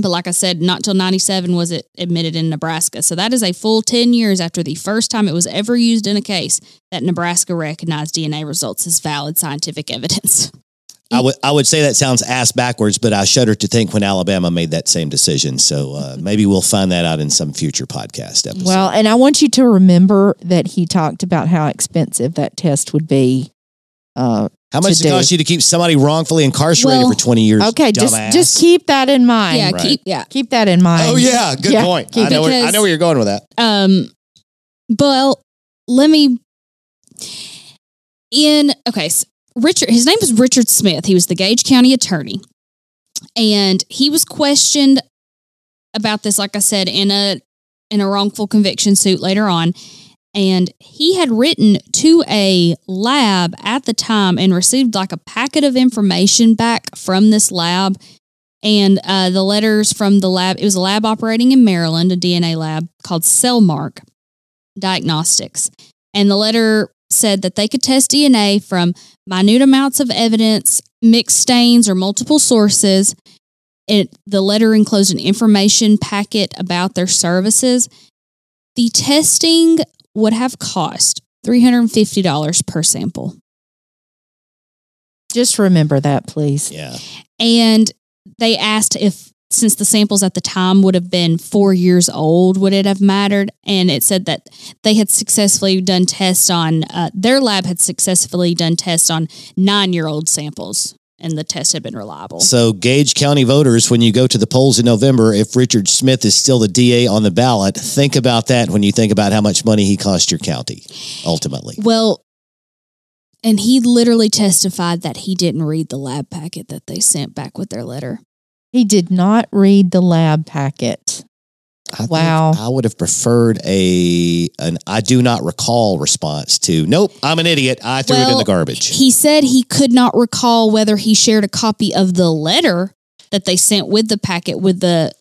But like I said, not till 97 was it admitted in Nebraska. So that is a full 10 years after the first time it was ever used in a case that Nebraska recognized DNA results as valid scientific evidence. I would I would say that sounds ass backwards, but I shudder to think when Alabama made that same decision. So uh, maybe we'll find that out in some future podcast episode. Well, and I want you to remember that he talked about how expensive that test would be uh, How much to does it do. cost you to keep somebody wrongfully incarcerated Well, for 20 years? Okay, just dumbass? just keep that in mind. yeah, Right. keep yeah. keep that in mind. Oh yeah, good Yeah, point. keep I know, where, I know where you're going with that. Um, well, let me. In okay, s Richard. His name was Richard Smith. He was the Gage County attorney, and he was questioned about this. Like I said, in a in a wrongful conviction suit later on, and he had written to a lab at the time and received like a packet of information back from this lab. And uh, the letters from the lab, it was a lab operating in Maryland, a DNA lab called Cellmark Diagnostics. And the letter said that they could test DNA from minute amounts of evidence, mixed stains, or multiple sources. It, the letter enclosed an information packet about their services. The testing would have cost $350 per sample. Just remember that, please. Yeah. And they asked if, since the samples at the time would have been four years old, would it have mattered? And it said that they had successfully done tests on, uh, their lab had successfully done tests on nine year old samples, and the test had been reliable. So, Gage County voters, when you go to the polls in November, if Richard Smith is still the DA on the ballot, think about that when you think about how much money he cost your county, ultimately. Well, and he literally testified that he didn't read the lab packet that they sent back with their letter. He did not read the lab packet. I think Wow. I would have preferred a an I do not recall response to nope, I'm an idiot. I threw it in the garbage. He said he could not recall whether he shared a copy of the letter that they sent with the packet with the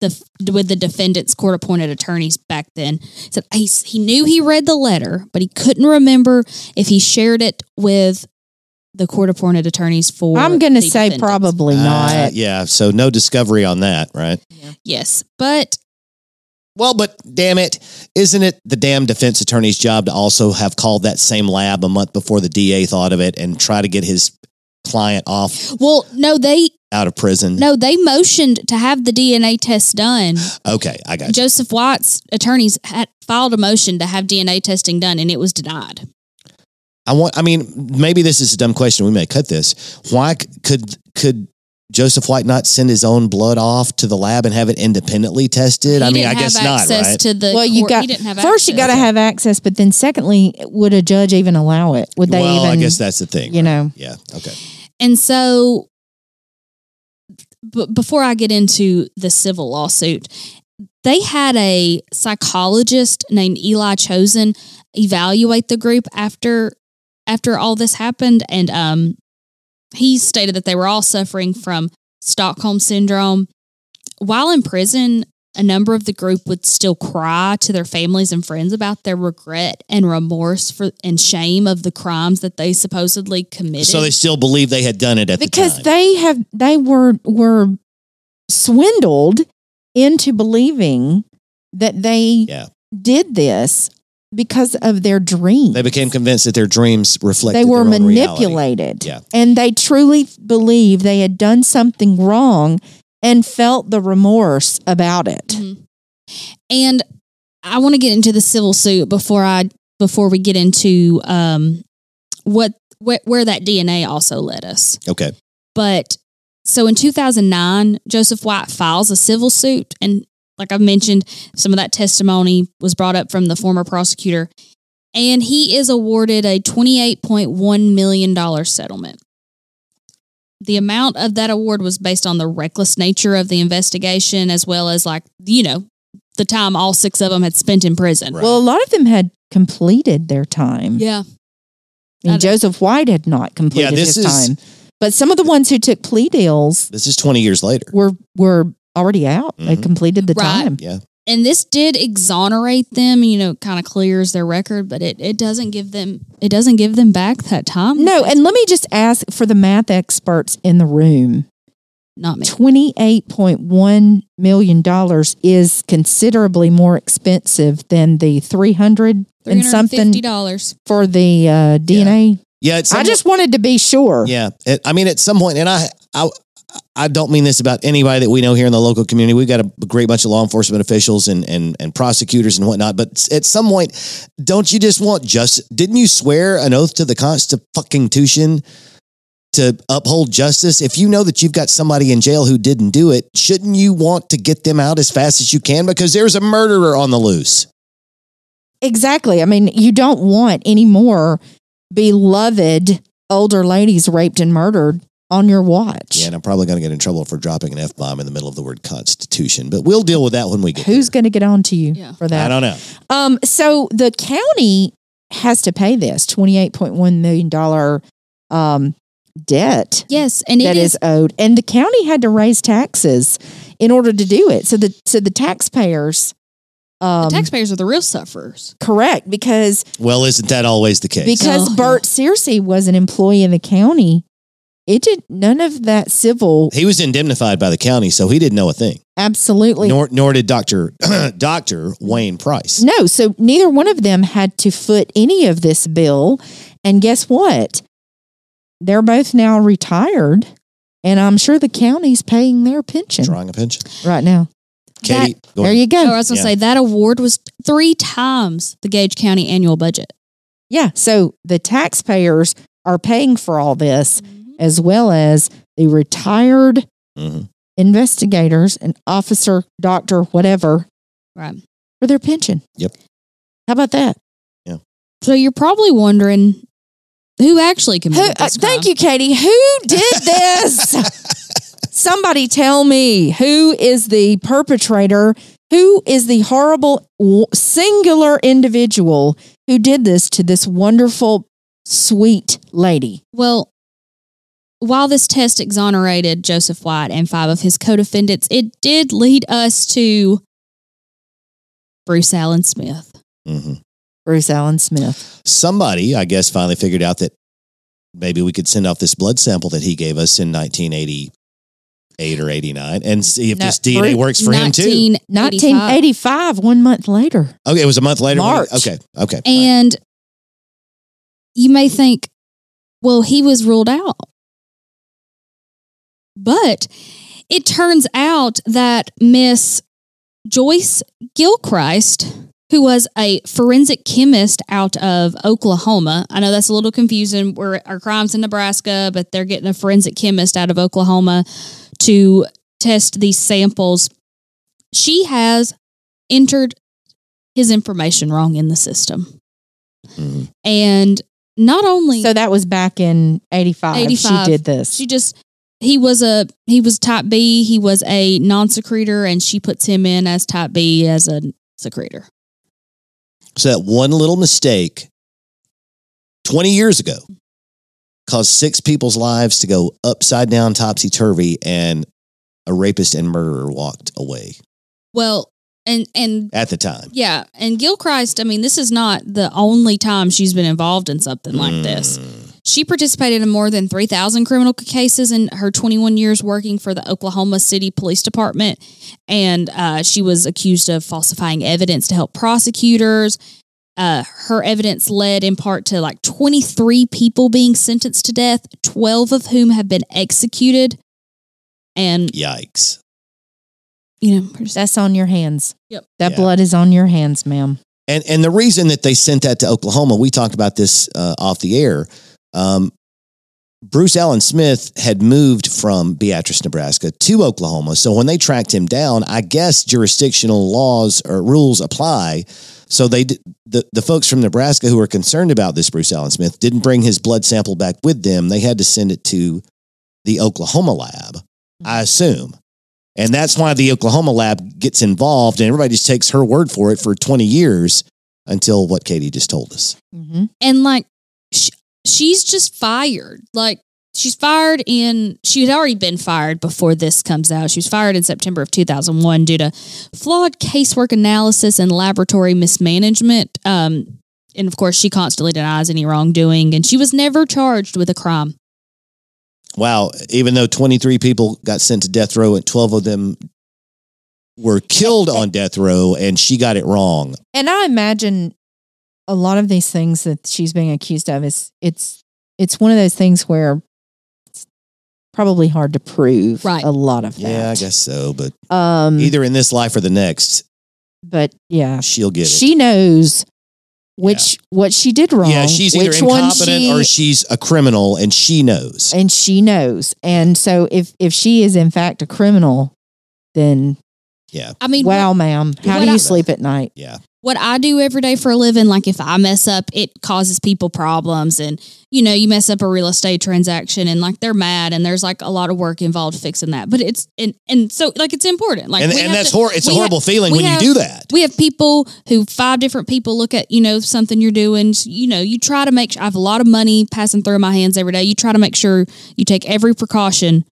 the with the defendant's court appointed attorneys back then. Said he he knew he read the letter, but he couldn't remember if he shared it with the court appointed attorneys for. I'm going to say defendants. probably Uh, not. yeah, so no discovery on that, right? yes, but Well, but damn it, isn't it the damn defense attorney's job to also have called that same lab a month before the DA thought of it and try to get his client off well, no, they out of prison? no they motioned to have the DNA test done. Okay, I got you. Joseph White's attorneys had filed a motion to have DNA testing done, and it was denied. I want. I mean, maybe this is a dumb question. We may cut this. Why could could Joseph White not send his own blood off to the lab and have it independently tested? I mean, I guess not, access right? To the well, you court. got he didn't have first. You got to have access, but then secondly, would a judge even allow it? Would they well, even? I guess that's the thing. you right? know. Yeah. Okay. And so, b- before I get into the civil lawsuit, they had a psychologist named Eli Chesen evaluate the group after after all this happened, and um, he stated that they were all suffering from Stockholm syndrome. While in prison, a number of the group would still cry to their families and friends about their regret and remorse for and shame of the crimes that they supposedly committed. So they still believe they had done it at because the time. they have they were were swindled into believing that they Yeah. did this because of their dreams. They became convinced that their dreams reflected. they were their own reality. manipulated. Yeah. And they truly believed they had done something wrong and felt the remorse about it. Mhm. And I want to get into the civil suit before I before we get into um what where, where that DNA also led us. Okay. But so in 2009, Joseph White files a civil suit and like I've mentioned, some of that testimony was brought up from the former prosecutor and he is awarded a 28.1 million dollar settlement. The amount of that award was based on the reckless nature of the investigation as well as like, you know, the time all six of them had spent in prison. Right. Well, a lot of them had completed their time. Yeah. I mean, I- Joseph White had not completed this his is- time. But some of the ones who took plea deals This is 20 years later. were were already out. They Mhm. completed the Right. time. Yeah. and this did exonerate them you know kind of clears their record but it, it doesn't give them it doesn't give them back that time No, and let me just ask for the math experts in the room. not me $28.1 million is considerably more expensive than the 300 and something $350 for the uh, DNA. Yeah. It's I just wanted to be sure. Yeah, it, I mean, at some point, and I, I, I don't mean this about anybody that we know here in the local community. We've got a great bunch of law enforcement officials and and and prosecutors and whatnot. But at some point, don't you just want justice? Didn't you swear an oath to the Constitution to uphold justice? If you know that you've got somebody in jail who didn't do it, shouldn't you want to get them out as fast as you can because there's a murderer on the loose? Exactly. I mean, you don't want any more beloved older ladies raped and murdered on your watch. Yeah, and I'm probably going to get in trouble for dropping an f bomb in the middle of the word Constitution, but we'll deal with that when we get. Who's going to get on to you Yeah. for that? I don't know. Um, so the county has to pay this twenty-eight point one million dollar um debt Yes, and it that is is owed, and the county had to raise taxes in order to do it. So the so the taxpayers, um, the taxpayers are the real sufferers. correct because Well, isn't that always the case? because Oh, Burt Searcey was an employee in the county. It did none of that civil. he was indemnified by the county, so he didn't know a thing. Absolutely Nor nor did Doctor <clears throat> Doctor Wayne Price. No, so neither one of them had to foot any of this bill. And guess what? They're both now retired, and I'm sure the county's paying their pension Drawing a pension. right now. Katie, go There you go. Oh, I was going to Yeah. say that award was three times the Gage County annual budget. Yeah, so the taxpayers are paying for all this, mm-hmm. As well as the retired Mhm. investigators and officer, doctor, whatever, Right. for their pension. Yep. How about that? Yeah. So you're probably wondering who actually Who, committed uh, this thank you, Katie. Who did this? <laughs> Somebody tell me who is the perpetrator? Who is the horrible singular individual who did this to this wonderful, sweet lady? Well, while this test exonerated Joseph White and five of his co-defendants, it did lead us to Bruce Allen Smith. Mhm. Bruce Allen Smith. Somebody, I guess, finally figured out that maybe we could send off this blood sample that he gave us in 1988 or 89 and see if No, this DNA Bruce- works for him too. 1985. 1985, one month later. Okay, it was a month later. when he- March. okay, okay. And you may think, well, he was ruled out. But it turns out that Miss Joyce Gilchrist, who was a forensic chemist out of Oklahoma, I know that's a little confusing. We're our crimes in Nebraska, but they're getting a forensic chemist out of Oklahoma to test these samples. She has entered his information wrong in the system. Mhm. And not only So that was back in 85. 85. She did this. she just he was a he was type B, he was a non-secretor and she puts him in as type B as a secretor. So that one little mistake 20 years ago caused six people's lives to go upside down, topsy turvy, and a rapist and murderer walked away Well, and and at the time. yeah, and Gilchrist, I mean, this is not the only time she's been involved in something like this. Mm. She participated in more than 3,000 criminal cases in her 21 years working for the Oklahoma City Police Department. And uh, she was accused of falsifying evidence to help prosecutors. Uh, her evidence led in part to like 23 people being sentenced to death, 12 of whom have been executed. And, Yikes. you know, That's on your hands. Yep. That Yeah. blood is on your hands, ma'am. And and the reason that they sent that to Oklahoma, we talked about this uh, off the air. Um, Bruce Allen Smith had moved from Beatrice, Nebraska to Oklahoma. So when they tracked him down, I guess jurisdictional laws or rules apply. So they the the folks from Nebraska who were concerned about this Bruce Allen Smith didn't bring his blood sample back with them. They had to send it to the Oklahoma lab, I assume. And that's why the Oklahoma lab gets involved and everybody just takes her word for it for 20 years until what Katie just told us. Mm-hmm. and like she's just fired. Like she's fired in she had already been fired before this comes out. She was fired in september of 2001 due to flawed casework analysis and laboratory mismanagement. Um, and of course she constantly denies any wrongdoing and she was never charged with a crime. Wow, even though 23 people got sent to death row and 12 of them were killed on death row and she got it wrong. And I imagine a lot of these things that she's being accused of is it's it's one of those things where it's probably hard to prove Right. a lot of that. Yeah, I guess so. But Um, either in this life or the next, but yeah, she'll get it. she knows which what she did wrong. yeah, she's either which one incompetent she- or she's a criminal, and she knows. and she knows. And so if if she is in fact a criminal, then Yeah, I mean, wow, ma'am, how do you I- sleep at night? yeah. What I do every day for a living, like if I mess up, it causes people problems. And, you know, you mess up a real estate transaction and like they're mad and there's like a lot of work involved fixing that. But it's, and, and so like it's important. Like, and we and have that's to- hor- it's a horrible feeling when have- you do that. We have people who five different people look at, you know, something you're doing. You know, you try to make I have a lot of money passing through my hands every day. You try to make sure you take every precaution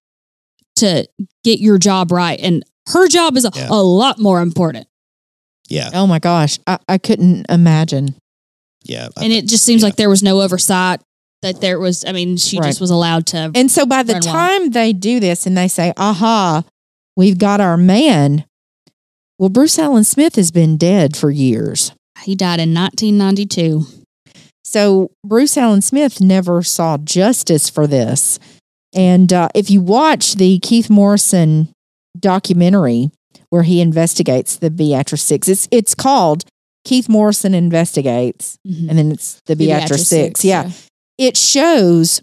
to get your job right. And her job is a, Yeah. a lot more important. Yeah, Oh my gosh, I, I couldn't imagine. yeah. And it just seems Yeah. like there was no oversight. That there was, I mean, she Right. just was allowed to. And so by the Run well. time they do this and they say, aha, we've got our man, well, Bruce Allen Smith has been dead for years. He died in 1992. So Bruce Allen Smith never saw justice for this. And uh, if you watch the Keith Morrison documentary where he investigates the Beatrice Six, it's it's called Keith Morrison Investigates, Mhm. and then it's the, The Beatrice, Six. Yeah. it shows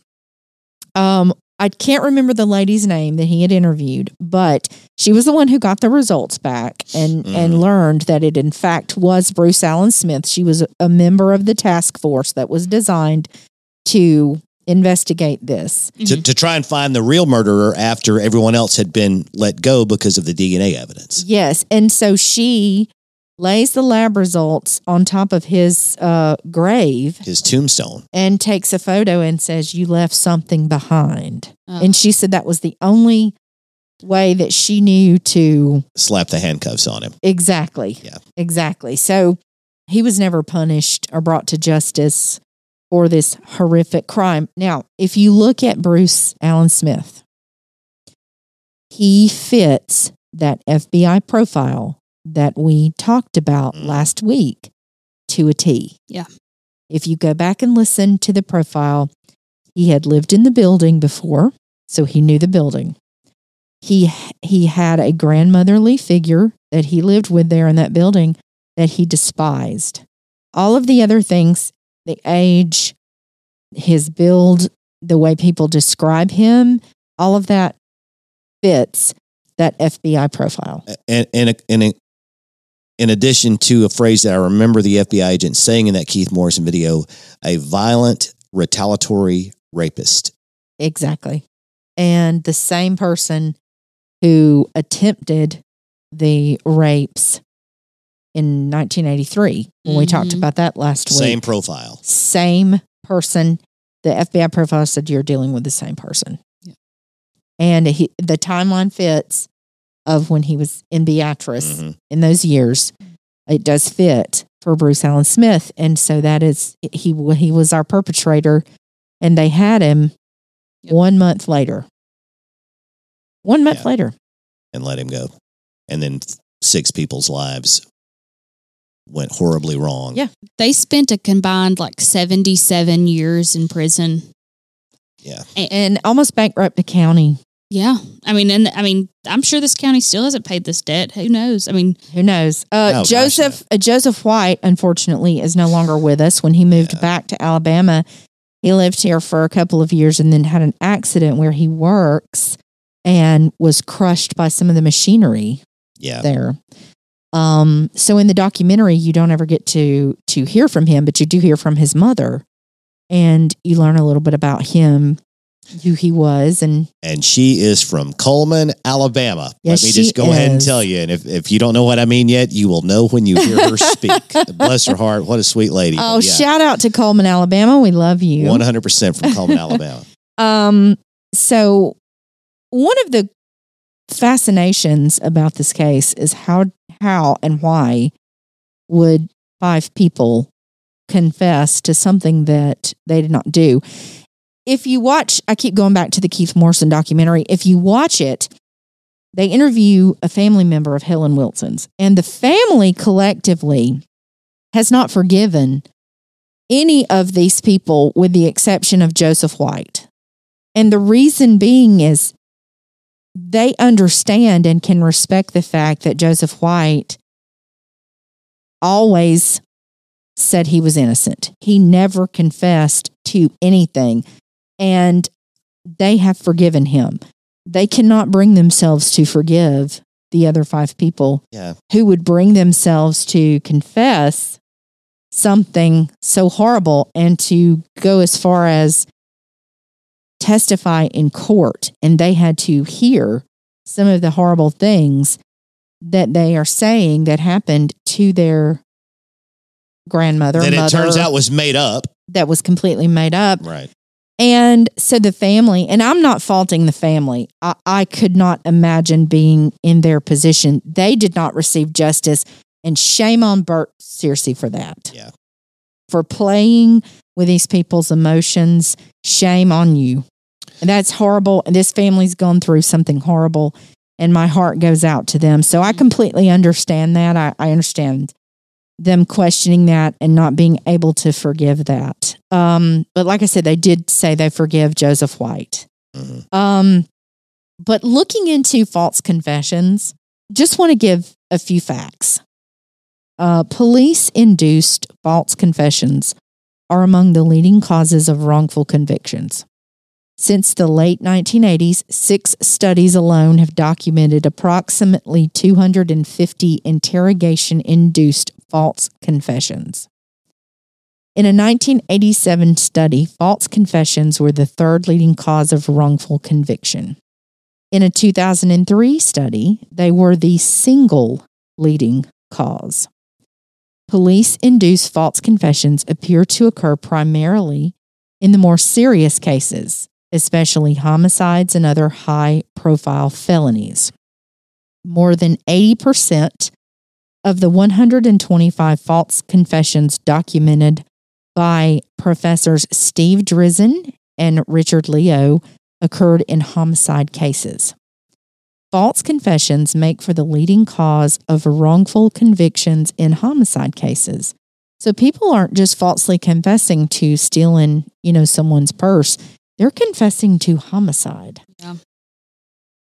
um I can't remember the lady's name that he had interviewed, but she was the one who got the results back and Mhm. and learned that it in fact was Bruce Allen Smith. She was a- a member of the task force that was designed to investigate this. to, Mhm. to try and find the real murderer after everyone else had been let go because of the DNA evidence. Yes, and so she lays the lab results on top of his uh, grave His tombstone. and takes a photo and says, "You left something behind." Oh. And she said that was the only way that she knew to Slap the handcuffs on him. exactly. Yeah. Exactly. So he was never punished or brought to justice for this horrific crime. Now, if you look at Bruce Allen Smith, he fits that FBI profile that we talked about Mm. last week to a T. Yeah. If you go back and listen to the profile, he had lived in the building before, so he knew the building. He he had a grandmotherly figure that he lived with there in that building that he despised. All of the other things, the age, his build, the way people describe him, all of that fits that FBI profile. And, and, and in addition to a phrase that I remember the FBI agent saying in that Keith Morrison video, a violent, retaliatory rapist. Exactly. And the same person who attempted the rapes in 1983 when we talked Mhm. about that last week. Same profile. same person. The FBI profile said you're dealing with the same person. Yeah. And he, the timeline fits of when he was in Beatrice Mhm. in those years. It does fit for Bruce Allen Smith. And so that is, he, he was our perpetrator and they had him Yep. one month later. One month Yeah. later. And let him go. And then six people's lives went horribly wrong. Yeah. They spent a combined like 77 years in prison. Yeah. And almost bankrupt the county. Yeah. I mean, and I mean, I'm sure this county still hasn't paid this debt. Who knows? I mean, Who knows? Uh, Oh, gosh, Joseph uh, Joseph White, unfortunately, is no longer with us. When he moved Yeah. back to Alabama, he lived here for a couple of years and then had an accident where he works and was crushed by some of the machinery Yeah. there. Um, so in the documentary, you don't ever get to to hear from him, but you do hear from his mother, and you learn a little bit about him, who he was, and and she is from Coleman, Alabama. Yes, Let me just go ahead and tell you. And if, if you don't know what I mean yet, you will know when you hear her <laughs> speak. Bless her heart. What a sweet lady. oh, yeah, shout out to Coleman, Alabama. We love you. 100% from Coleman, <laughs> Alabama. Um, so one of the fascinations about this case is how how and why would five people confess to something that they did not do. If you watch, I keep going back to the Keith Morrison documentary. If you watch it, they interview a family member of Helen Wilson's, and the family collectively has not forgiven any of these people with the exception of Joseph White. And the reason being is they understand and can respect the fact that Joseph White always said he was innocent. He never confessed to anything. And they have forgiven him. They cannot bring themselves to forgive the other five people Yeah. who would bring themselves to confess something so horrible and to go as far as testify in court. And they had to hear some of the horrible things that they are saying that happened to their grandmother, that it turns out was made up. that was completely made up. Right. And so the family, and I'm not faulting the family. I, I could not imagine being in their position. They did not receive justice, and shame on Burt Searcey for that. Yeah. For playing with these people's emotions, shame on you. And that's horrible. And this family's gone through something horrible, and my heart goes out to them. So I completely understand that. I, I understand them questioning that and not being able to forgive that. Um, but like I said, they did say they forgive Joseph White. Mhm. Um, but looking into false confessions, just want to give a few facts. Uh, police induced false confessions are among the leading causes of wrongful convictions. Since the late 1980s, six studies alone have documented approximately 250 interrogation induced false confessions. In a 1987 study, false confessions were the third leading cause of wrongful conviction. In a 2003 study, they were the single leading cause. Police induced false confessions appear to occur primarily in the more serious cases, especially homicides and other high profile felonies. More than 80% of the 125 false confessions documented by professors Steve Drizin and Richard Leo occurred in homicide cases. False confessions make for the leading cause of wrongful convictions in homicide cases. So people aren't just falsely confessing to stealing, you know, someone's purse. They're confessing to homicide.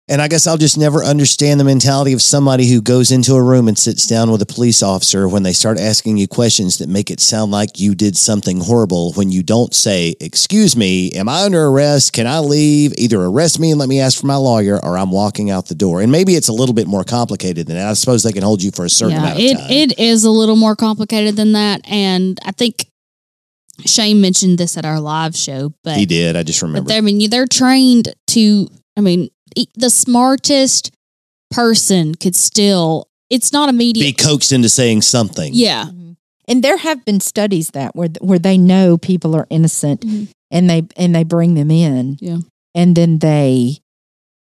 And I guess I'll just never understand the mentality of somebody who goes into a room and sits down with a police officer when they start asking you questions that make it sound like you did something horrible when you don't say, Excuse me, am I under arrest? Can I leave? Either arrest me and let me ask for my lawyer or I'm walking out the door. And maybe it's a little bit more complicated than that. I suppose they can hold you for a certain yeah, amount of it, time. it is a little more complicated than that. And I think Shane mentioned this at our live show, but he did. I just remember. I mean, they're trained to. I mean, e- the smartest person could still. It's not immediate. Be coaxed into saying something. yeah, And there have been studies that where where they know people are innocent Mhm. and they and they bring them in. Yeah. And then they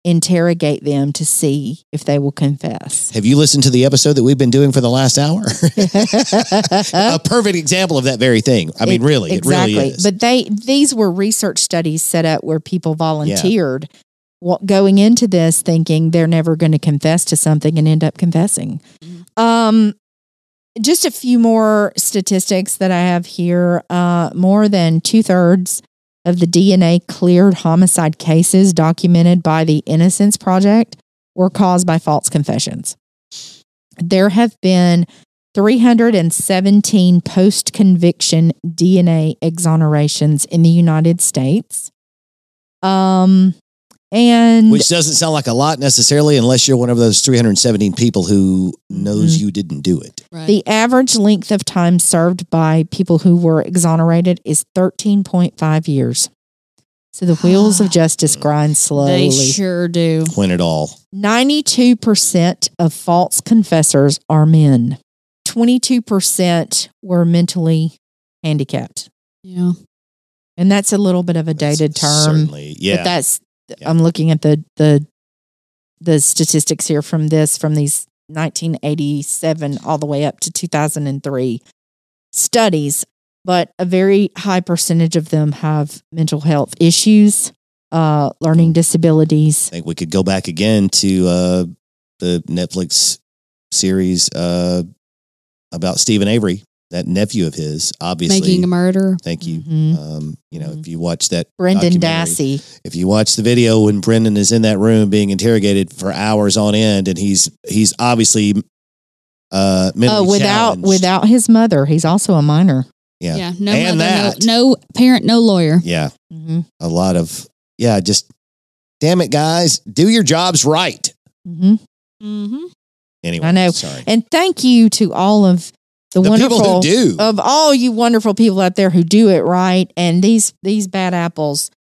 interrogate them to see if they will confess. Have you listened to the episode that we've been doing for the last hour? <laughs> a perfect example of that very thing. I mean, It- really, it really is. But they these were research studies set up where people volunteered wa- going into this thinking they're never going to confess to something and end up confessing. Um just a few more statistics that I have here. Uh, more than two thirds of the DNA cleared homicide cases documented by the Innocence Project were caused by false confessions. There have been 317 post conviction DNA exonerations in the United States. Um, and Which doesn't sound like a lot necessarily, unless you're one of those 317 people who knows Mm-hmm. you didn't do it. right. the average length of time served by people who were exonerated is 13.5 years. So the wheels of <sighs> justice grind slowly. they sure do. When it all. 92% of false confessors are men. 22% were mentally handicapped. Yeah, And that's a little bit of a dated That's term. Certainly. Yeah. But that's Yeah. I'm looking at the the the statistics here from this from these 1987 all the way up to 2003 studies, but a very high percentage of them have mental health issues, uh, learning disabilities. I think we could go back again to uh, the Netflix series uh, about Steven Avery that nephew of his, obviously. Making a murder. thank you. Mhm. Um, you know, if you watch that Brendan Dassey. if you watch the video when Brendan is in that room being interrogated for hours on end, and he's he's obviously uh, mentally Uh, without challenged. without his mother, he's also a minor. yeah, Yeah. No And mother, that. no, no parent, no lawyer. yeah, hmm a lot of yeah, just damn it, guys, do your jobs right. Mm-hmm. Mm-hmm. Anyway, I know. Sorry, And thank you to all of the, the wonderful people who do. of all you wonderful people out there who do it right. And these these bad apples,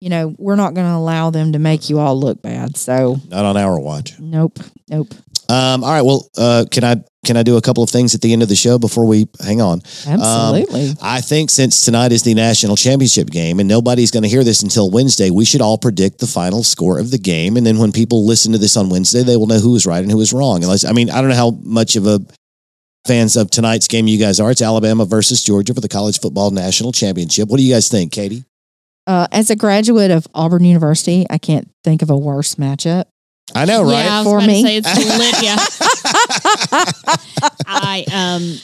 you know, we're not going to allow them to make you all look bad. So not on our watch. nope, nope. Um, all right. Well, uh, can I can I do a couple of things at the end of the show before we hang on? Absolutely. I think since tonight is the national championship game and nobody's going to hear this until Wednesday, we should all predict the final score of the game. And then when people listen to this on Wednesday, they will know who was right and who was wrong. Unless, I mean, I don't know how much of a fans of tonight's game you guys are. It's Alabama versus Georgia for the college football national championship. What do you guys think, Katie? uh, as a graduate of Auburn University, I can't think of a worse matchup. I know, right? Yeah, I was For me. to say it's lit. <laughs> <laughs> I um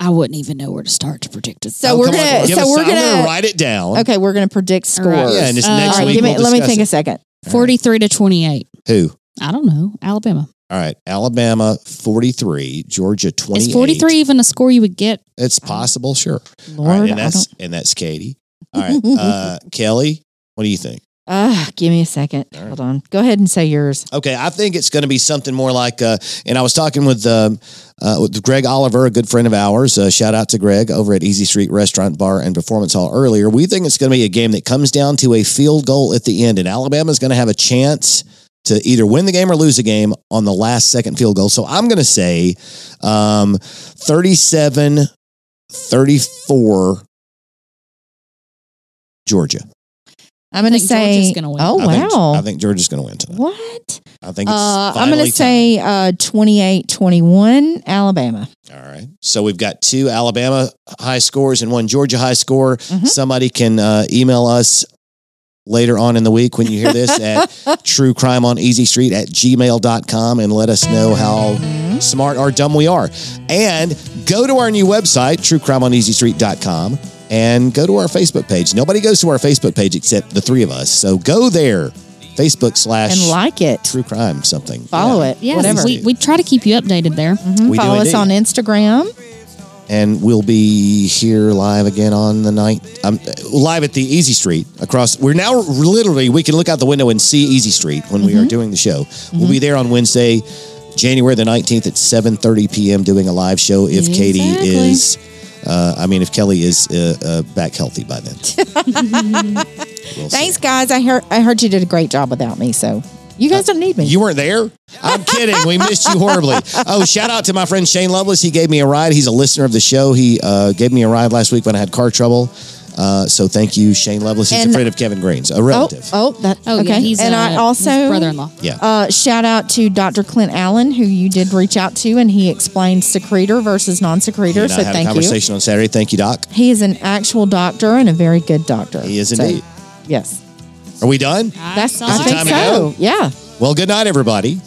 I wouldn't even know where to start to predict it. So Oh, we're gonna. give So us we're some- I'm gonna. write it down. Okay, we're gonna predict All right. scores. Yeah, and just Uh, next All right, week give me. we'll let me discuss think it. a second. forty-three to twenty-eight. Who? I don't know. Alabama. All right, Alabama 43, Georgia 28. Is forty-three even a score you would get? It's possible, sure. Lord, All right, and that's and that's Katie. All right, <laughs> uh, Kelly, what do you think? Ah, give me a second. All right. Hold on. Go ahead and say yours. Okay, I think it's going to be something more like, uh, and I was talking with, um, uh, with Greg Oliver, a good friend of ours. Uh, shout out to Greg over at Easy Street Restaurant Bar and Performance Hall earlier. We think it's going to be a game that comes down to a field goal at the end, and Alabama is going to have a chance to either win the game or lose the game on the last second field goal. So I'm going to say um, 37 34 Georgia. I'm going to say. Georgia's gonna win. Oh I think, wow. I think Georgia's going to win tonight. what? I think it's Uh, I'm going to say uh, 28-21 Alabama. All right. So we've got two Alabama high scores and one Georgia high score. Mhm. Somebody can uh, email us later on in the week when you hear this <laughs> at true crime on easy street at gmail.com and let us know how smart or dumb we are. And go to our new website, truecrimeoneasystreet.com, and go to our Facebook page. Nobody goes to our Facebook page except the three of us. So go there, Facebook slash and like it. true crime something. Follow Yeah. it. Yeah, whatever. we, we try to keep you updated there. Mhm. We do Follow us on Instagram. And we'll be here live again on the night. Um, live at the Easy Street across. We're now literally we can look out the window and see Easy Street when we are Mm-hmm. doing the show. We'll be there on Wednesday, January the nineteenth at seven thirty p.m. doing a live show. If Katie is, uh, I mean, if Kelly is uh, uh, back healthy by then. <laughs> We'll. Thanks, guys. I heard I heard you did a great job without me, so you guys don't need me. You weren't there? I'm kidding. We missed you horribly. Oh, shout out to my friend Shane Lovelace. He gave me a ride. He's a listener of the show. He uh, gave me a ride last week when I had car trouble. Uh, so thank you, Shane Lovelace. He's And- a friend of Kevin Green's, a oh, relative. oh, that Oh okay. yeah, he's and uh, I his also brother-in-law. Yeah. Uh, shout out to Dr. Clint Allen, who you did reach out to, and he explained secretor versus non He secretor. and I So had a thank you. conversation on Saturday. Thank you, Doc. He is an actual doctor and a very good doctor. He is So, indeed. yes, Are we done? that's. saw I it. think time to so. go? Yeah. Well, good night, everybody.